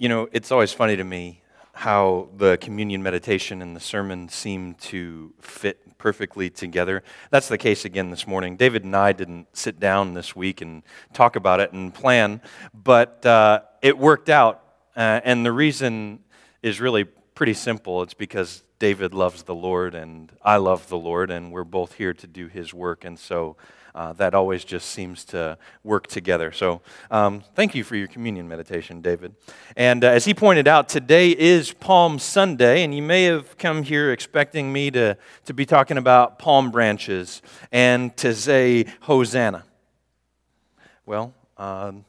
You know, it's always funny to me how the communion meditation and the sermon seem to fit perfectly together. That's the case again this morning. David and I didn't sit down this week and talk about it and plan, but uh, it worked out. Uh, and the reason is really pretty simple it's because David loves the Lord and I love the Lord, and we're both here to do his work. And so uh, that always just seems to work together. So, um, thank you for your communion meditation, David. And uh, as he pointed out, today is Palm Sunday, and you may have come here expecting me to, to be talking about palm branches and to say Hosanna. Well, um,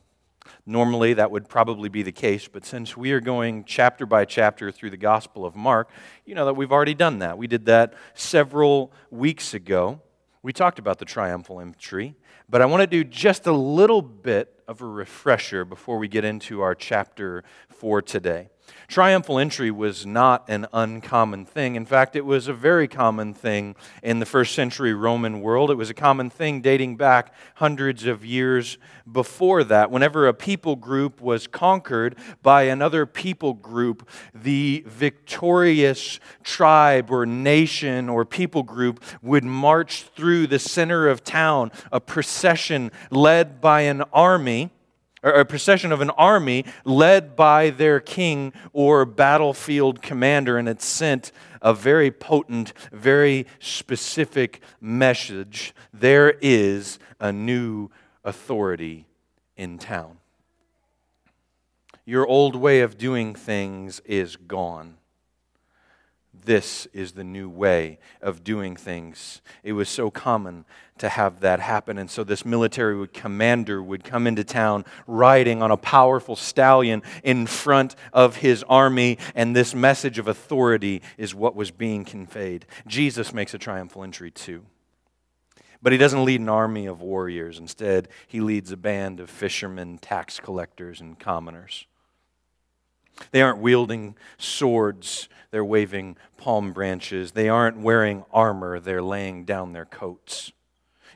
Normally, that would probably be the case, but since we are going chapter by chapter through the Gospel of Mark, you know that we've already done that. We did that several weeks ago. We talked about the triumphal entry, but I want to do just a little bit of a refresher before we get into our chapter for today. Triumphal entry was not an uncommon thing. In fact, it was a very common thing in the first century Roman world. It was a common thing dating back hundreds of years before that. Whenever a people group was conquered by another people group, the victorious tribe or nation or people group would march through the center of town, a procession led by an army or a procession of an army led by their king or battlefield commander, and it sent a very potent, very specific message. There is a new authority in town. Your old way of doing things is gone. This is the new way of doing things. It was so common to have that happen. And so this military commander would come into town riding on a powerful stallion in front of his army, and this message of authority is what was being conveyed. Jesus makes a triumphal entry too. But he doesn't lead an army of warriors. Instead, he leads a band of fishermen, tax collectors, and commoners. They aren't wielding swords, they're waving palm branches. They aren't wearing armor, they're laying down their coats.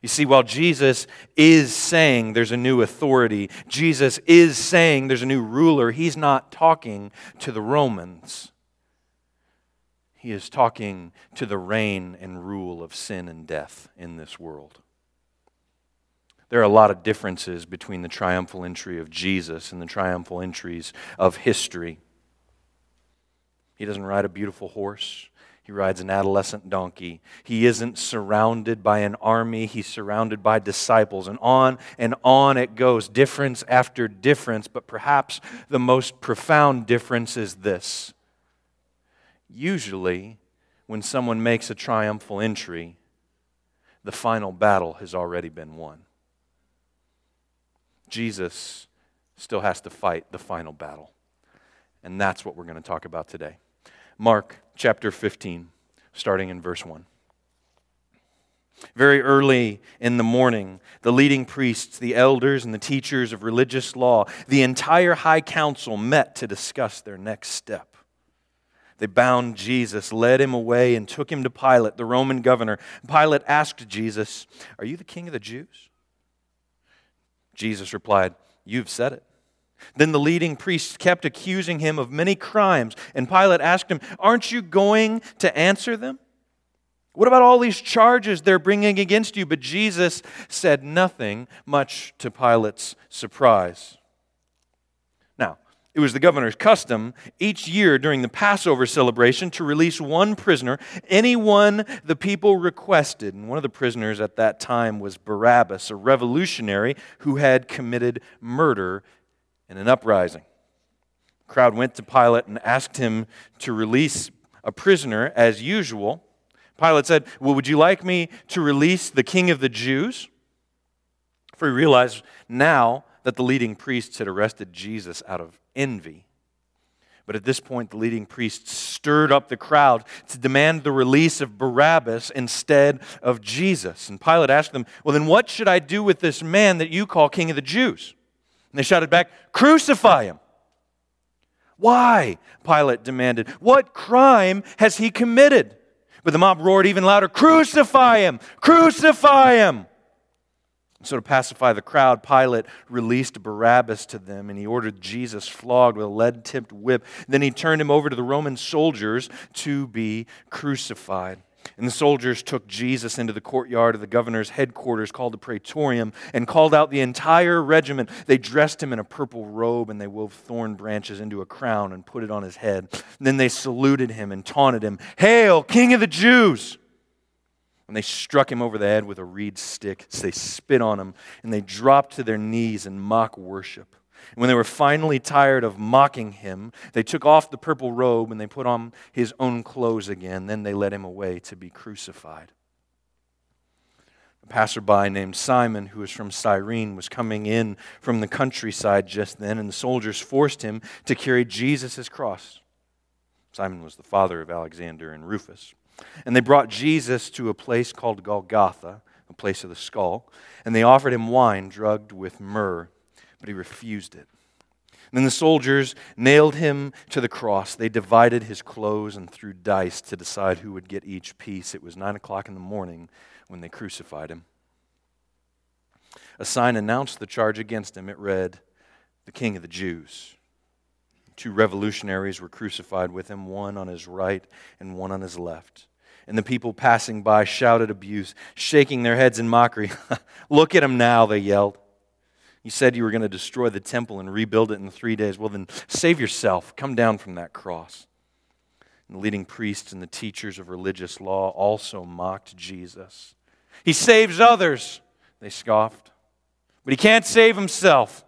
You see, while Jesus is saying there's a new authority, Jesus is saying there's a new ruler, he's not talking to the Romans. He is talking to the reign and rule of sin and death in this world. There are a lot of differences between the triumphal entry of Jesus and the triumphal entries of history. He doesn't ride a beautiful horse. He rides an adolescent donkey. He isn't surrounded by an army, he's surrounded by disciples. And on and on it goes, difference after difference. But perhaps the most profound difference is this. Usually, when someone makes a triumphal entry, the final battle has already been won. Jesus still has to fight the final battle. And that's what we're going to talk about today. Mark chapter 15, starting in verse 1. Very early in the morning, the leading priests, the elders, and the teachers of religious law, the entire high council met to discuss their next step. They bound Jesus, led him away, and took him to Pilate, the Roman governor. Pilate asked Jesus, Are you the king of the Jews? Jesus replied, You've said it. Then the leading priests kept accusing him of many crimes, and Pilate asked him, Aren't you going to answer them? What about all these charges they're bringing against you? But Jesus said nothing, much to Pilate's surprise. It was the governor's custom each year during the Passover celebration to release one prisoner, anyone the people requested. And one of the prisoners at that time was Barabbas, a revolutionary who had committed murder in an uprising. The crowd went to Pilate and asked him to release a prisoner as usual. Pilate said, Well, would you like me to release the king of the Jews? For he realized now that the leading priests had arrested Jesus out of envy. But at this point, the leading priests stirred up the crowd to demand the release of Barabbas instead of Jesus. And Pilate asked them, Well, then what should I do with this man that you call king of the Jews? And they shouted back, Crucify him. Why? Pilate demanded. What crime has he committed? But the mob roared even louder, Crucify him! Crucify him! So, to pacify the crowd, Pilate released Barabbas to them, and he ordered Jesus flogged with a lead tipped whip. Then he turned him over to the Roman soldiers to be crucified. And the soldiers took Jesus into the courtyard of the governor's headquarters called the Praetorium and called out the entire regiment. They dressed him in a purple robe and they wove thorn branches into a crown and put it on his head. And then they saluted him and taunted him Hail, King of the Jews! And they struck him over the head with a reed stick. So they spit on him and they dropped to their knees in mock worship. When they were finally tired of mocking him, they took off the purple robe and they put on his own clothes again. Then they led him away to be crucified. A passerby named Simon, who was from Cyrene, was coming in from the countryside just then, and the soldiers forced him to carry Jesus' cross. Simon was the father of Alexander and Rufus. And they brought Jesus to a place called Golgotha, a place of the skull, and they offered him wine drugged with myrrh but he refused it. And then the soldiers nailed him to the cross. They divided his clothes and threw dice to decide who would get each piece. It was nine o'clock in the morning when they crucified him. A sign announced the charge against him. It read, The King of the Jews. Two revolutionaries were crucified with him, one on his right and one on his left. And the people passing by shouted abuse, shaking their heads in mockery. Look at him now, they yelled. You said you were going to destroy the temple and rebuild it in three days. Well, then save yourself. Come down from that cross. And the leading priests and the teachers of religious law also mocked Jesus. He saves others, they scoffed, but he can't save himself.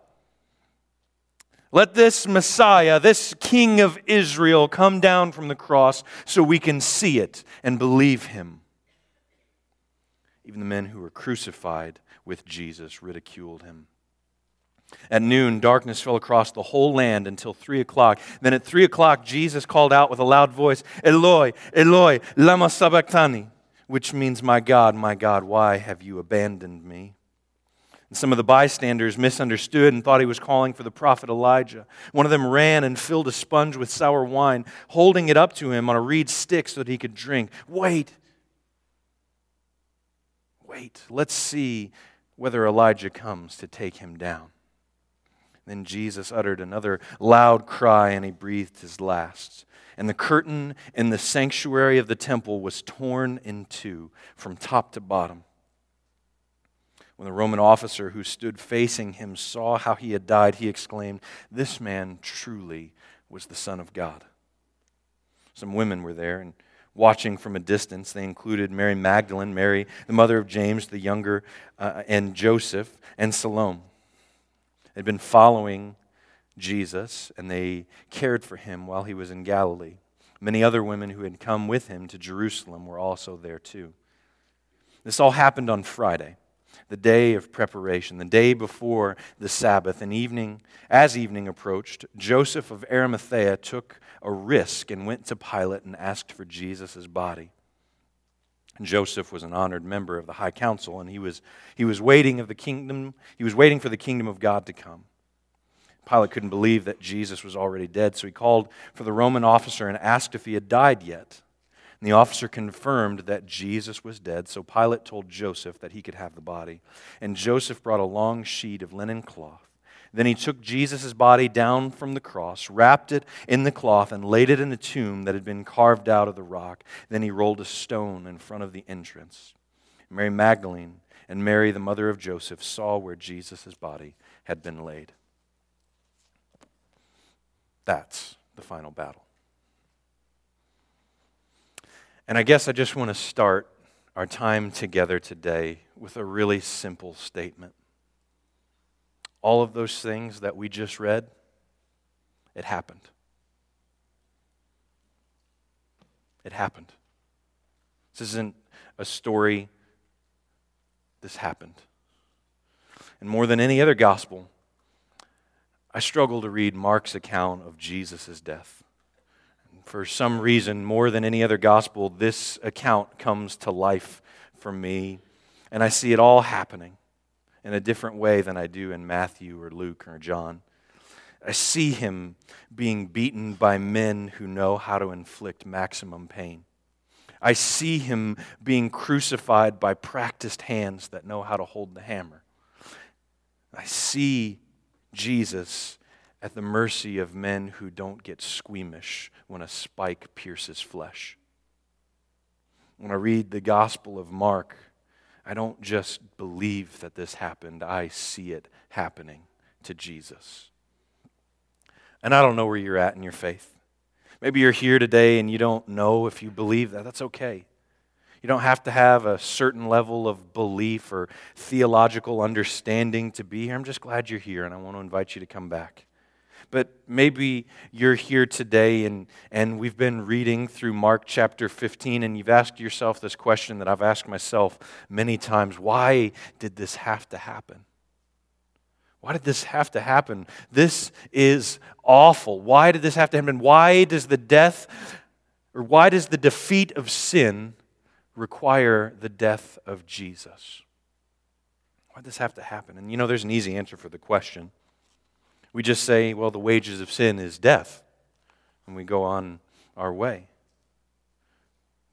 Let this Messiah, this King of Israel, come down from the cross so we can see it and believe him. Even the men who were crucified with Jesus ridiculed him. At noon, darkness fell across the whole land until three o'clock. Then at three o'clock, Jesus called out with a loud voice, Eloi, Eloi, lama sabachthani, which means, My God, my God, why have you abandoned me? Some of the bystanders misunderstood and thought he was calling for the prophet Elijah. One of them ran and filled a sponge with sour wine, holding it up to him on a reed stick so that he could drink. Wait, wait, let's see whether Elijah comes to take him down. Then Jesus uttered another loud cry and he breathed his last. And the curtain in the sanctuary of the temple was torn in two from top to bottom. When the Roman officer who stood facing him saw how he had died, he exclaimed, This man truly was the Son of God. Some women were there and watching from a distance. They included Mary Magdalene, Mary, the mother of James the younger, uh, and Joseph, and Salome had been following Jesus and they cared for him while he was in Galilee. Many other women who had come with him to Jerusalem were also there too. This all happened on Friday, the day of preparation, the day before the Sabbath. And evening, as evening approached, Joseph of Arimathea took a risk and went to Pilate and asked for Jesus' body. Joseph was an honored member of the high council, and he was, he was waiting of the kingdom, he was waiting for the kingdom of God to come. Pilate couldn't believe that Jesus was already dead, so he called for the Roman officer and asked if he had died yet. And the officer confirmed that Jesus was dead, so Pilate told Joseph that he could have the body. And Joseph brought a long sheet of linen cloth then he took Jesus' body down from the cross, wrapped it in the cloth, and laid it in a tomb that had been carved out of the rock. Then he rolled a stone in front of the entrance. Mary Magdalene and Mary, the mother of Joseph, saw where Jesus' body had been laid. That's the final battle. And I guess I just want to start our time together today with a really simple statement all of those things that we just read, it happened. It happened. This isn't a story, this happened. And more than any other gospel, I struggle to read Mark's account of Jesus' death. For some reason, more than any other gospel, this account comes to life for me, and I see it all happening in a different way than I do in Matthew or Luke or John. I see him being beaten by men who know how to inflict maximum pain. I see him being crucified by practiced hands that know how to hold the hammer. I see Jesus at the mercy of men who don't get squeamish when a spike pierces flesh. When I read the Gospel of Mark, I don't just believe that this happened, I see it happening to Jesus. And I don't know where you're at in your faith. Maybe you're here today and you don't know if you believe that. That's okay. You don't have to have a certain level of belief or theological understanding to be here. I'm just glad you're here, and I want to invite you to come back. But maybe you're here today and, and we've been reading through Mark chapter 15, and you've asked yourself this question that I've asked myself many times why did this have to happen? Why did this have to happen? This is awful. Why did this have to happen? Why does the death or why does the defeat of sin require the death of Jesus? Why does this have to happen? And you know, there's an easy answer for the question. We just say, well, the wages of sin is death, and we go on our way.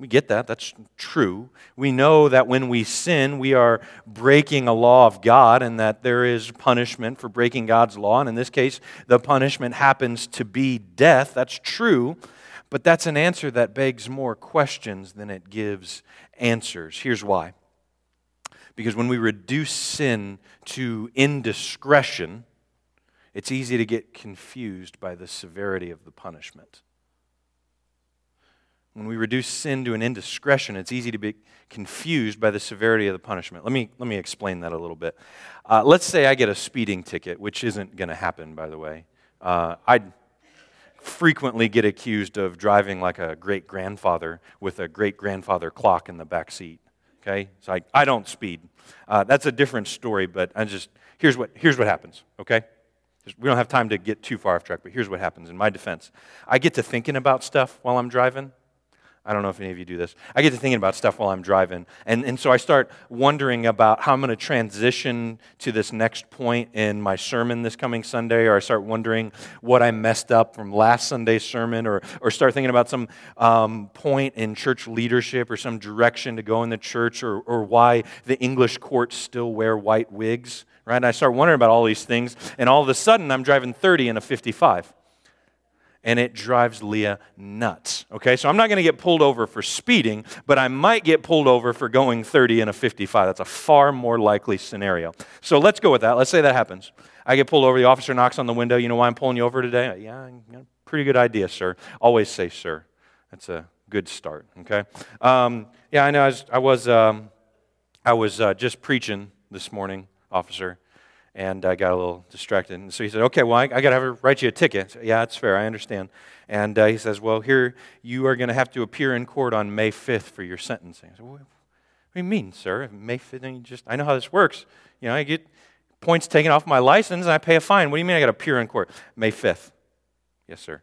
We get that. That's true. We know that when we sin, we are breaking a law of God and that there is punishment for breaking God's law. And in this case, the punishment happens to be death. That's true. But that's an answer that begs more questions than it gives answers. Here's why. Because when we reduce sin to indiscretion, it's easy to get confused by the severity of the punishment. When we reduce sin to an indiscretion, it's easy to be confused by the severity of the punishment. Let me, let me explain that a little bit. Uh, let's say I get a speeding ticket, which isn't going to happen, by the way. Uh, I frequently get accused of driving like a great grandfather with a great grandfather clock in the back seat. Okay? So I, I don't speed. Uh, that's a different story, but I just, here's what, here's what happens, okay? We don't have time to get too far off track, but here's what happens in my defense. I get to thinking about stuff while I'm driving, I don't know if any of you do this. I get to thinking about stuff while I'm driving. And, and so I start wondering about how I'm going to transition to this next point in my sermon this coming Sunday, or I start wondering what I messed up from last Sunday's sermon, or, or start thinking about some um, point in church leadership or some direction to go in the church, or, or why the English courts still wear white wigs. Right? And I start wondering about all these things, and all of a sudden I'm driving 30 in a 55 and it drives Leah nuts. Okay, so I'm not to get pulled over for speeding, but I might get pulled over for going 30 in a 55. That's a far more likely scenario. So let's go with that. Let's say that happens. I get pulled over, the officer knocks on the window. You know why I'm pulling you over today? Yeah, pretty good idea, sir. Always say, sir. That's a good start, okay? Um, yeah, I know I was, I was, um, I was uh, just preaching this morning, officer, and I got a little distracted. And so he said, Okay, well, I, I got to write you a ticket. Said, yeah, that's fair. I understand. And uh, he says, Well, here, you are going to have to appear in court on May 5th for your sentencing. I said, What do you mean, sir? May 5th? And you just, I know how this works. You know, I get points taken off my license and I pay a fine. What do you mean I got to appear in court? May 5th. Yes, sir.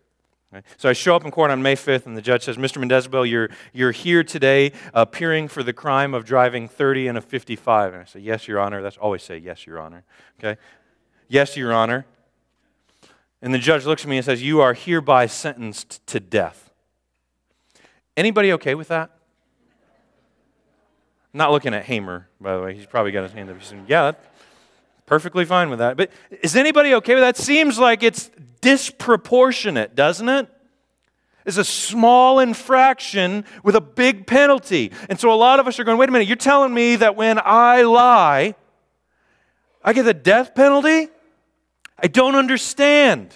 Right? So I show up in court on May 5th, and the judge says, Mr. Mendezabel, you're, you're here today appearing for the crime of driving 30 and a 55. And I say, Yes, Your Honor. That's always say, Yes, Your Honor. Okay? Yes, Your Honor. And the judge looks at me and says, You are hereby sentenced to death. Anybody okay with that? I'm not looking at Hamer, by the way. He's probably got his hand up. He's saying, Yeah, perfectly fine with that. But is anybody okay with that? Seems like it's disproportionate, doesn't it? It's a small infraction with a big penalty. And so a lot of us are going, wait a minute, you're telling me that when I lie, I get the death penalty? I don't understand.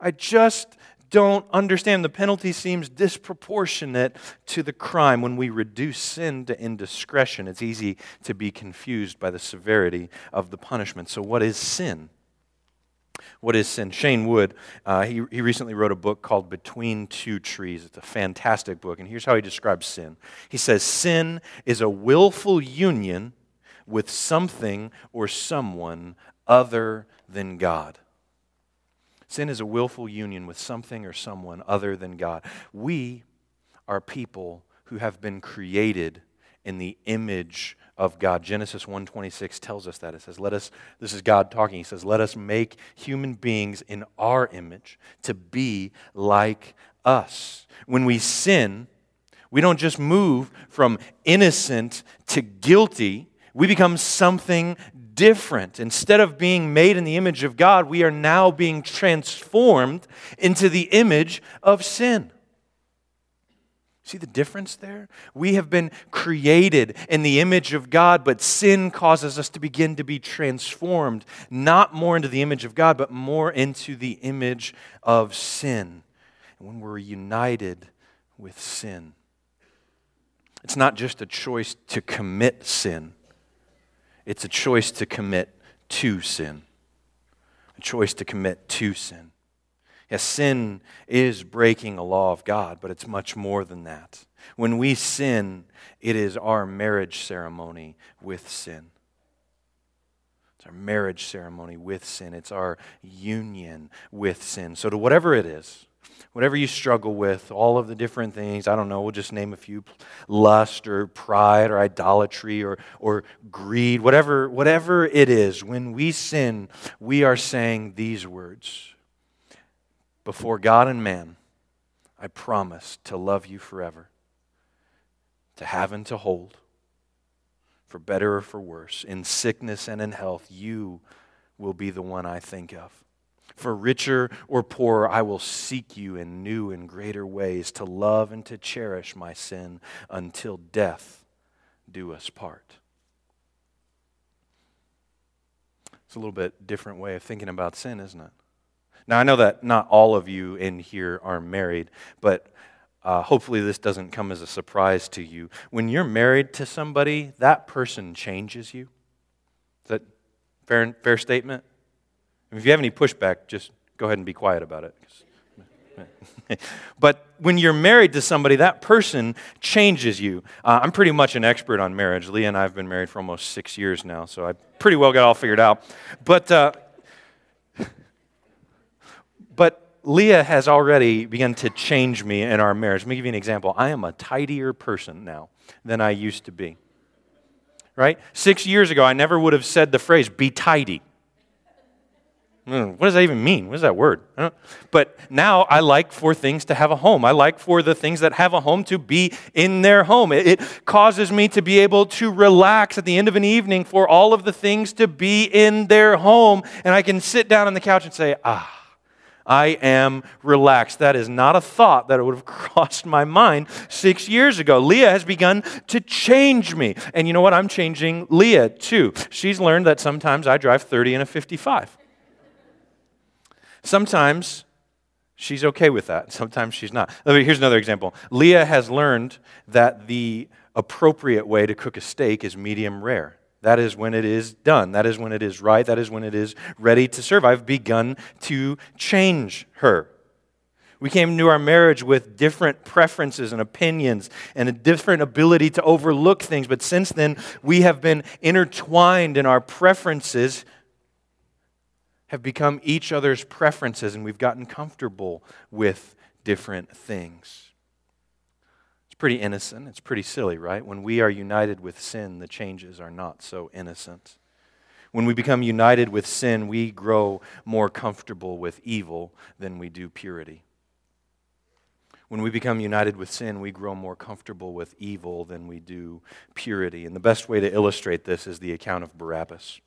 I just don't understand. The penalty seems disproportionate to the crime. When we reduce sin to indiscretion, it's easy to be confused by the severity of the punishment. So, what is sin? What is sin? Shane Wood, uh, he, he recently wrote a book called Between Two Trees. It's a fantastic book, and here's how he describes sin. He says, Sin is a willful union with something or someone other than God. Sin is a willful union with something or someone other than God. We are people who have been created in the image of God. Genesis 1:26 tells us that. It says, "Let us this is God talking. He says, "Let us make human beings in our image to be like us." When we sin, we don't just move from innocent to guilty. We become something different. Instead of being made in the image of God, we are now being transformed into the image of sin. See the difference there? We have been created in the image of God, but sin causes us to begin to be transformed, not more into the image of God, but more into the image of sin. And when we're united with sin, it's not just a choice to commit sin, it's a choice to commit to sin. A choice to commit to sin. Yes, sin is breaking a law of God, but it's much more than that. When we sin, it is our marriage ceremony with sin. It's our marriage ceremony with sin. It's our union with sin. So, to whatever it is, whatever you struggle with, all of the different things, I don't know, we'll just name a few lust or pride or idolatry or, or greed, whatever, whatever it is, when we sin, we are saying these words before God and man, I promise to love you forever, to have and to hold, for better or for worse, in sickness and in health, you will be the one I think of. For richer or poorer, I will seek you in new and greater ways to love and to cherish my sin until death do us part. It's a little bit different way of thinking about sin, isn't it? Now, I know that not all of you in here are married, but uh, hopefully this doesn't come as a surprise to you. When you're married to somebody, that person changes you. Is that fair, fair statement? If you have any pushback, just go ahead and be quiet about it. but when you're married to somebody, that person changes you. Uh, I'm pretty much an expert on marriage. Leah and I have been married for almost six years now, so I pretty well got all figured out. But uh, but Leah has already begun to change me in our marriage. Let me give you an example. I am a tidier person now than I used to be. Right? Six years ago, I never would have said the phrase, be tidy. Hmm, what does that even mean? What is that word? But now I like for things to have a home. I like for the things that have a home to be in their home. It, it, causes me to be able to relax at the end of an evening for all of the things to be in their home. And I can sit down on the couch and say, ah, I am relaxed. That is not a thought that would have crossed my mind six years ago. Leah has begun to change me. And you know what? I'm changing Leah too. She's learned that sometimes I drive 30 and a 55. Sometimes she's okay with that, sometimes she's not. Here's another example Leah has learned that the appropriate way to cook a steak is medium rare. That is when it is done. That is when it is right. That is when it is ready to serve. I've begun to change her. We came into our marriage with different preferences and opinions and a different ability to overlook things. But since then, we have been intertwined in our preferences, have become each other's preferences, and we've gotten comfortable with different things. It's pretty innocent. It's pretty silly, right? When we are united with sin, the changes are not so innocent. When we become united with sin, we grow more comfortable with evil than we do purity. When we become united with sin, we grow more comfortable with evil than we do purity. And the best way to illustrate this is the account of Barabbas.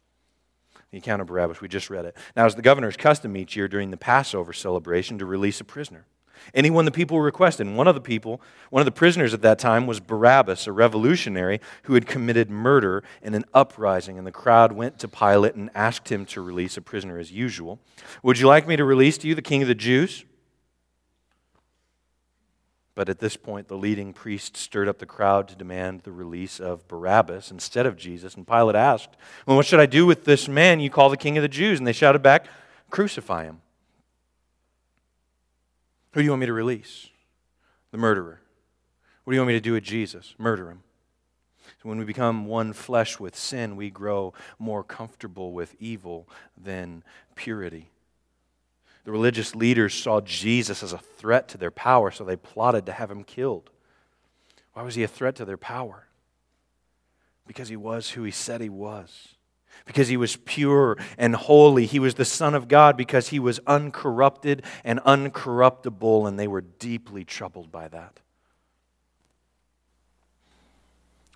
The account of Barabbas, we just read it. Now, it's the governor's custom each year during the Passover celebration to release a prisoner anyone the people requested. And one of the people, one of the prisoners at that time was Barabbas, a revolutionary who had committed murder in an uprising. And the crowd went to Pilate and asked him to release a prisoner as usual. Would you like me to release to you the king of the Jews? But at this point, the leading priest stirred up the crowd to demand the release of Barabbas instead of Jesus. And Pilate asked, Well, what should I do with this man you call the king of the Jews? And they shouted back, Crucify him. Who do you want me to release? The murderer. What do you want me to do with Jesus? Murder him. So when we become one flesh with sin, we grow more comfortable with evil than purity. The religious leaders saw Jesus as a threat to their power, so they plotted to have him killed. Why was he a threat to their power? Because he was who he said he was because he was pure and holy. He was the Son of God because he was uncorrupted and uncorruptible, and they were deeply troubled by that.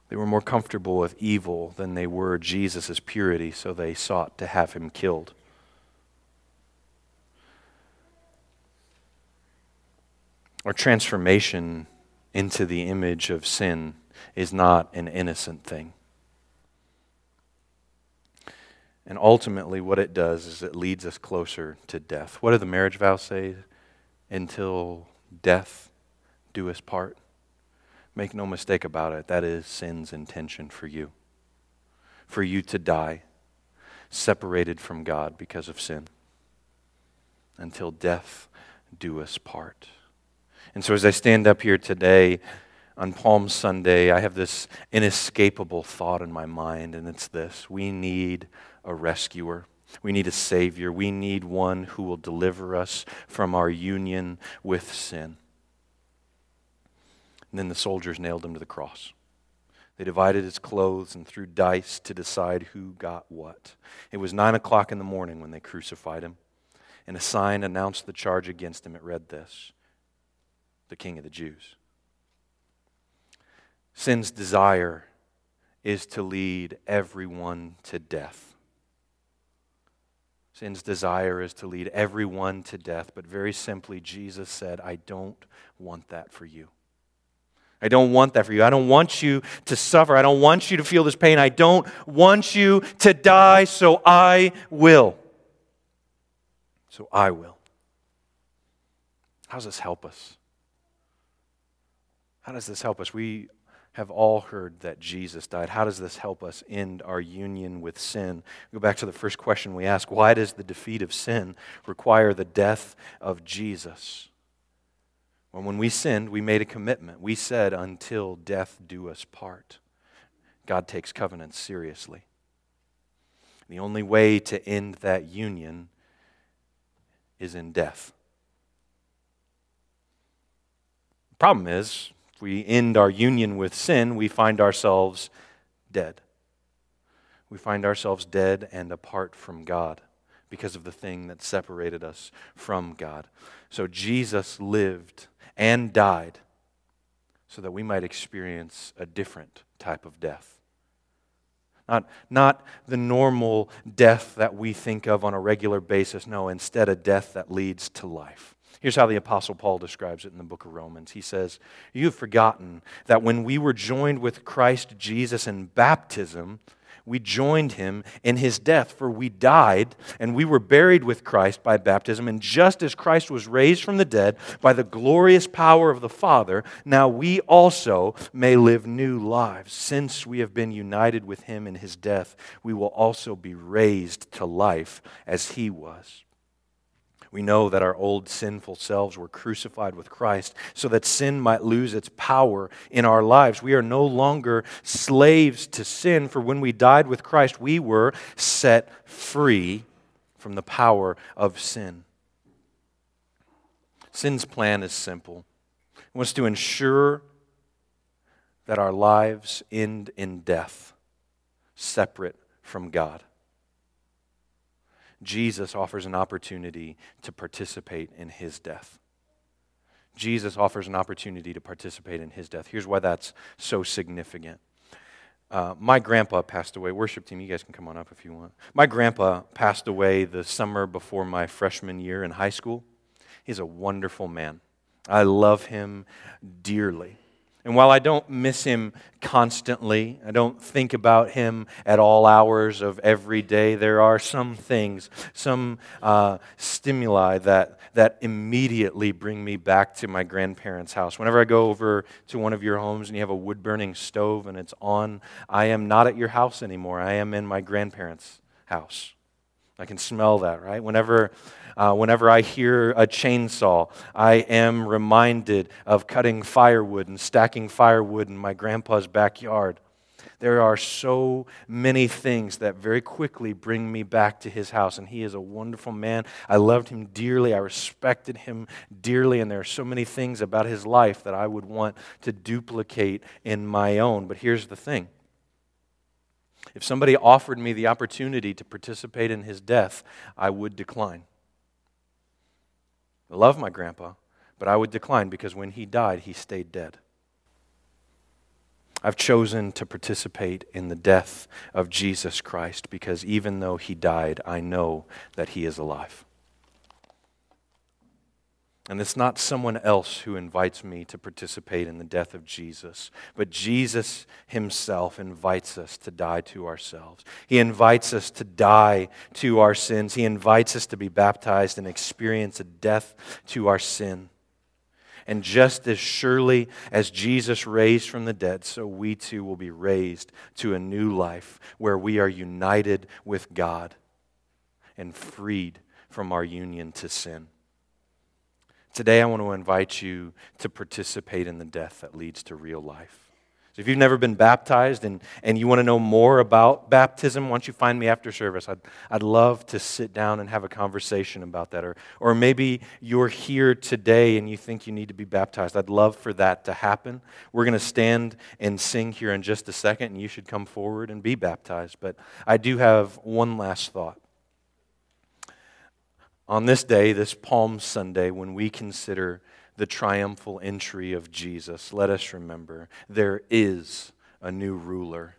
They were more comfortable with evil than they were Jesus' purity, so they sought to have him killed. Our transformation into the image of sin is not an innocent thing. And ultimately, what it does is it leads us closer to death. What do the marriage vows say? Until death do us part. Make no mistake about it, that is sin's intention for you. For you to die, separated from God because of sin, until death do us part. And so, as I stand up here today on Palm Sunday, I have this inescapable thought in my mind, and it's this we need a rescuer. We need a Savior. We need one who will deliver us from our union with sin. And then the soldiers nailed him to the cross. They divided his clothes and threw dice to decide who got what. It was nine o'clock in the morning when they crucified him, and a sign announced the charge against him. It read this The King of the Jews. Sin's desire is to lead everyone to death. Sin's desire is to lead everyone to death, but very simply, Jesus said, I don't want that for you. I don't want that for you. I don't want you to suffer. I don't want you to feel this pain. I don't want you to die, so I will. So I will. How does this help us? How does this help us? We have all heard that Jesus died. How does this help us end our union with sin? Go back to the first question we ask why does the defeat of sin require the death of Jesus? Well, when we sinned, we made a commitment. We said, until death do us part. God takes covenants seriously. The only way to end that union is in death. The problem is, we end our union with sin, we find ourselves dead. We find ourselves dead and apart from God because of the thing that separated us from God. So Jesus lived and died so that we might experience a different type of death. Not, not the normal death that we think of on a regular basis. No, instead, a death that leads to life. Here's how the Apostle Paul describes it in the book of Romans. He says, You've forgotten that when we were joined with Christ Jesus in baptism, we joined him in his death, for we died and we were buried with Christ by baptism. And just as Christ was raised from the dead by the glorious power of the Father, now we also may live new lives. Since we have been united with him in his death, we will also be raised to life as he was. We know that our old sinful selves were crucified with Christ so that sin might lose its power in our lives. We are no longer slaves to sin, for when we died with Christ, we were set free from the power of sin. Sin's plan is simple it wants to ensure that our lives end in death, separate from God. Jesus offers an opportunity to participate in his death. Jesus offers an opportunity to participate in his death. Here's why that's so significant. Uh, my grandpa passed away. Worship team, you guys can come on up if you want. My grandpa passed away the summer before my freshman year in high school. He's a wonderful man. I love him dearly. And while I don't miss him constantly, I don't think about him at all hours of every day, there are some things, some uh, stimuli that, that immediately bring me back to my grandparents' house. Whenever I go over to one of your homes and you have a wood burning stove and it's on, I am not at your house anymore. I am in my grandparents' house. I can smell that, right? Whenever uh, whenever I hear a chainsaw, I am reminded of cutting firewood and stacking firewood in my grandpa's backyard. There are so many things that very quickly bring me back to his house. And he is a wonderful man. I loved him dearly. I respected him dearly. And there are so many things about his life that I would want to duplicate in my own. But here's the thing if somebody offered me the opportunity to participate in his death, I would decline. I love my grandpa, but I would decline because when he died, he stayed dead. I've chosen to participate in the death of Jesus Christ because even though he died, I know that he is alive. And it's not someone else who invites me to participate in the death of Jesus, but Jesus himself invites us to die to ourselves. He invites us to die to our sins. He invites us to be baptized and experience a death to our sin. And just as surely as Jesus raised from the dead, so we too will be raised to a new life where we are united with God and freed from our union to sin. Today, I want to invite you to participate in the death that leads to real life. So if you've never been baptized and, and you want to know more about baptism, don't you find me after service? I'd, I'd love to sit down and have a conversation about that. Or, or maybe you're here today and you think you need to be baptized. I'd love for that to happen. We're going to stand and sing here in just a second, and you should come forward and be baptized. But I do have one last thought on this day, this Palm Sunday, when we consider the triumphal entry of Jesus, let us remember there is a new ruler.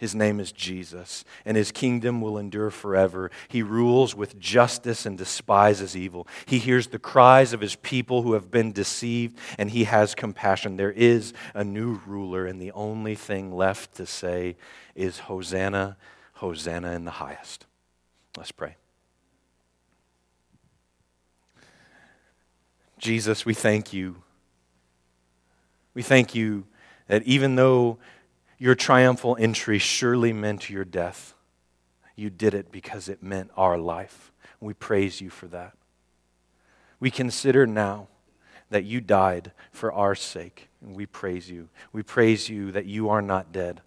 His name is Jesus, and his kingdom will endure forever. He rules with justice and despises evil. He hears the cries of his people who have been deceived, and he has compassion. There is a new ruler, and the only thing left to say is Hosanna, Hosanna in the highest. Let's pray. Jesus, we thank you. We thank you that even though your triumphal entry surely meant your death, you did it because it meant our life. We praise you for that. We consider now that you died for our sake, and we praise you. We praise you that you are not dead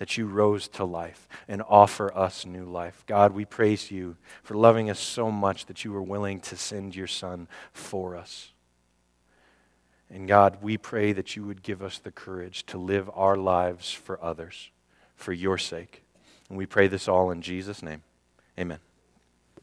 that you rose to life and offer us new life. God, we praise you for loving us so much that you were willing to send your Son for us. And God, we pray that you would give us the courage to live our lives for others, for your sake. And we pray this all in Jesus' name. Amen.